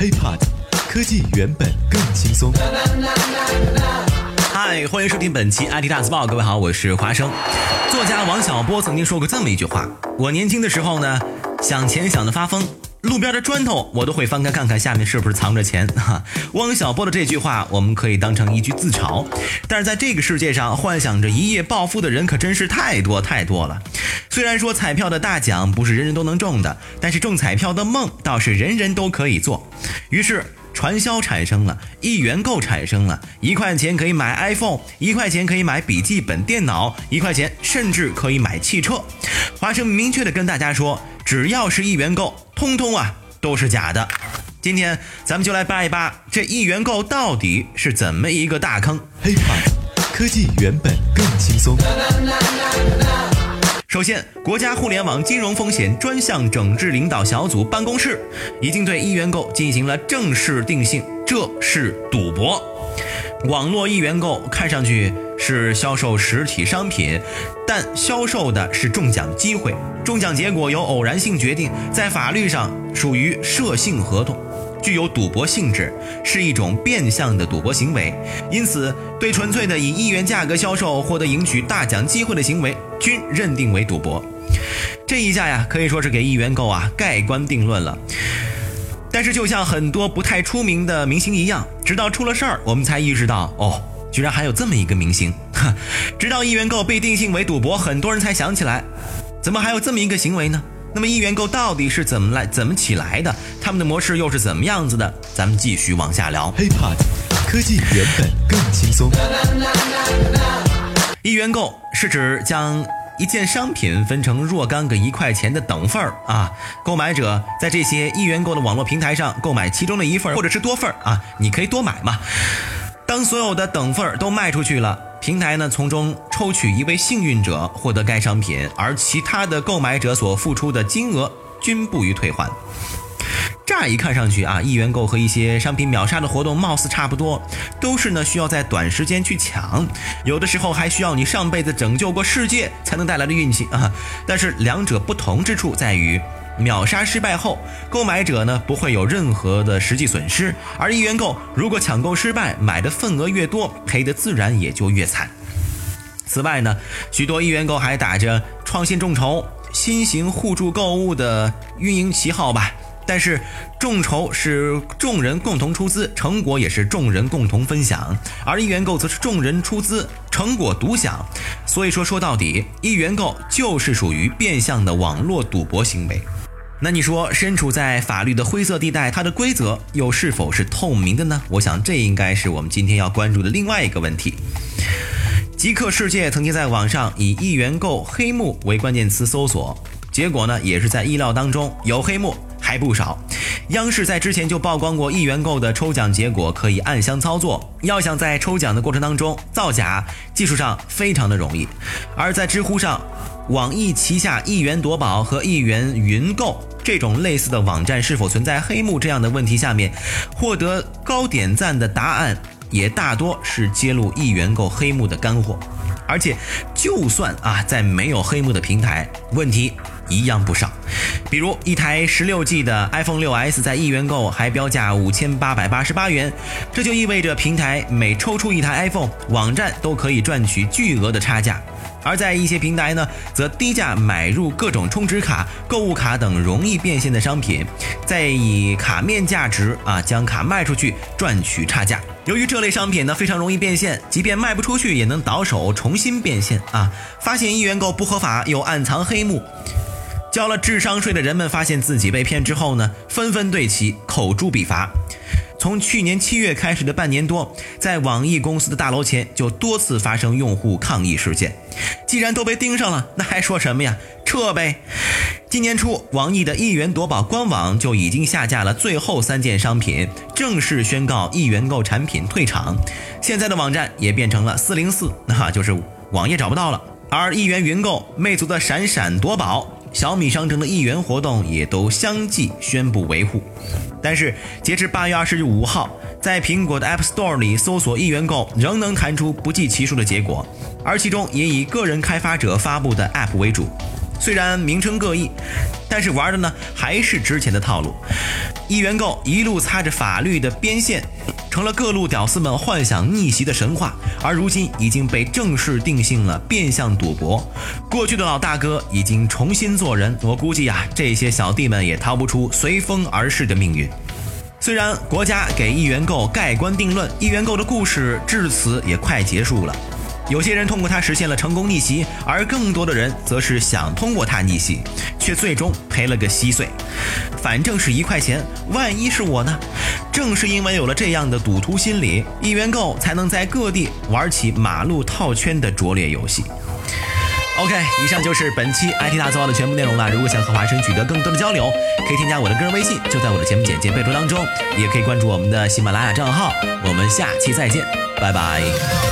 HiPod，科技原本更轻松。嗨，欢迎收听本期 IT 大字报。各位好，我是华生。作家王小波曾经说过这么一句话：我年轻的时候呢，想钱想得发疯。路边的砖头，我都会翻开看看下面是不是藏着钱。哈，汪小波的这句话，我们可以当成一句自嘲。但是在这个世界上，幻想着一夜暴富的人可真是太多太多了。虽然说彩票的大奖不是人人都能中的，但是中彩票的梦倒是人人都可以做。于是传销产生了，一元购产生了，一块钱可以买 iPhone，一块钱可以买笔记本电脑，一块钱甚至可以买汽车。华生明确的跟大家说。只要是一元购，通通啊都是假的。今天咱们就来扒一扒这一元购到底是怎么一个大坑。黑话科技原本更轻松。首先，国家互联网金融风险专项整治领导小组办公室已经对一元购进行了正式定性，这是赌博。网络一元购看上去。是销售实体商品，但销售的是中奖机会，中奖结果由偶然性决定，在法律上属于涉性合同，具有赌博性质，是一种变相的赌博行为。因此，对纯粹的以一元价格销售获得赢取大奖机会的行为，均认定为赌博。这一下呀，可以说是给一元购啊盖棺定论了。但是，就像很多不太出名的明星一样，直到出了事儿，我们才意识到哦。居然还有这么一个明星，直到一元购被定性为赌博，很多人才想起来，怎么还有这么一个行为呢？那么一元购到底是怎么来、怎么起来的？他们的模式又是怎么样子的？咱们继续往下聊。HiPod，科技原本更轻松。一元购是指将一件商品分成若干个一块钱的等份儿啊，购买者在这些一元购的网络平台上购买其中的一份或者是多份儿啊，你可以多买嘛。当所有的等份儿都卖出去了，平台呢从中抽取一位幸运者获得该商品，而其他的购买者所付出的金额均不予退还。乍一看上去啊，一元购和一些商品秒杀的活动貌似差不多，都是呢需要在短时间去抢，有的时候还需要你上辈子拯救过世界才能带来的运气啊。但是两者不同之处在于。秒杀失败后，购买者呢不会有任何的实际损失，而一元购如果抢购失败，买的份额越多，赔的自然也就越惨。此外呢，许多一元购还打着创新众筹、新型互助购物的运营旗号吧，但是众筹是众人共同出资，成果也是众人共同分享，而一元购则是众人出资，成果独享。所以说，说到底，一元购就是属于变相的网络赌博行为。那你说，身处在法律的灰色地带，它的规则又是否是透明的呢？我想，这应该是我们今天要关注的另外一个问题。极客世界曾经在网上以“一元购黑幕”为关键词搜索，结果呢，也是在意料当中，有黑幕还不少。央视在之前就曝光过一元购的抽奖结果可以暗箱操作，要想在抽奖的过程当中造假，技术上非常的容易。而在知乎上，网易旗下一元夺宝和一元云购。这种类似的网站是否存在黑幕这样的问题？下面获得高点赞的答案也大多是揭露一元购黑幕的干货。而且，就算啊在没有黑幕的平台，问题一样不少。比如一台十六 G 的 iPhone 6s 在一元购还标价五千八百八十八元，这就意味着平台每抽出一台 iPhone，网站都可以赚取巨额的差价。而在一些平台呢，则低价买入各种充值卡、购物卡等容易变现的商品，再以卡面价值啊将卡卖出去赚取差价。由于这类商品呢非常容易变现，即便卖不出去也能倒手重新变现啊。发现一元购不合法又暗藏黑幕，交了智商税的人们发现自己被骗之后呢，纷纷对其口诛笔伐。从去年七月开始的半年多，在网易公司的大楼前就多次发生用户抗议事件。既然都被盯上了，那还说什么呀？撤呗！今年初，网易的一元夺宝官网就已经下架了最后三件商品，正式宣告一元购产品退场。现在的网站也变成了四零四，那就是网页找不到了。而一元云购、魅族的闪闪夺宝。小米商城的一元活动也都相继宣布维护，但是截至八月二十五号，在苹果的 App Store 里搜索“一元购”仍能弹出不计其数的结果，而其中也以个人开发者发布的 App 为主。虽然名称各异，但是玩的呢还是之前的套路。一元购一路擦着法律的边线，成了各路屌丝们幻想逆袭的神话，而如今已经被正式定性了变相赌博。过去的老大哥已经重新做人，我估计呀，这些小弟们也逃不出随风而逝的命运。虽然国家给一元购盖棺定论，一元购的故事至此也快结束了。有些人通过它实现了成功逆袭，而更多的人则是想通过它逆袭，却最终赔了个稀碎。反正是一块钱，万一是我呢？正是因为有了这样的赌徒心理，一元购才能在各地玩起马路套圈的拙劣游戏。OK，以上就是本期 IT 大字报的全部内容了。如果想和华生取得更多的交流，可以添加我的个人微信，就在我的节目简介备注当中，也可以关注我们的喜马拉雅账号。我们下期再见，拜拜。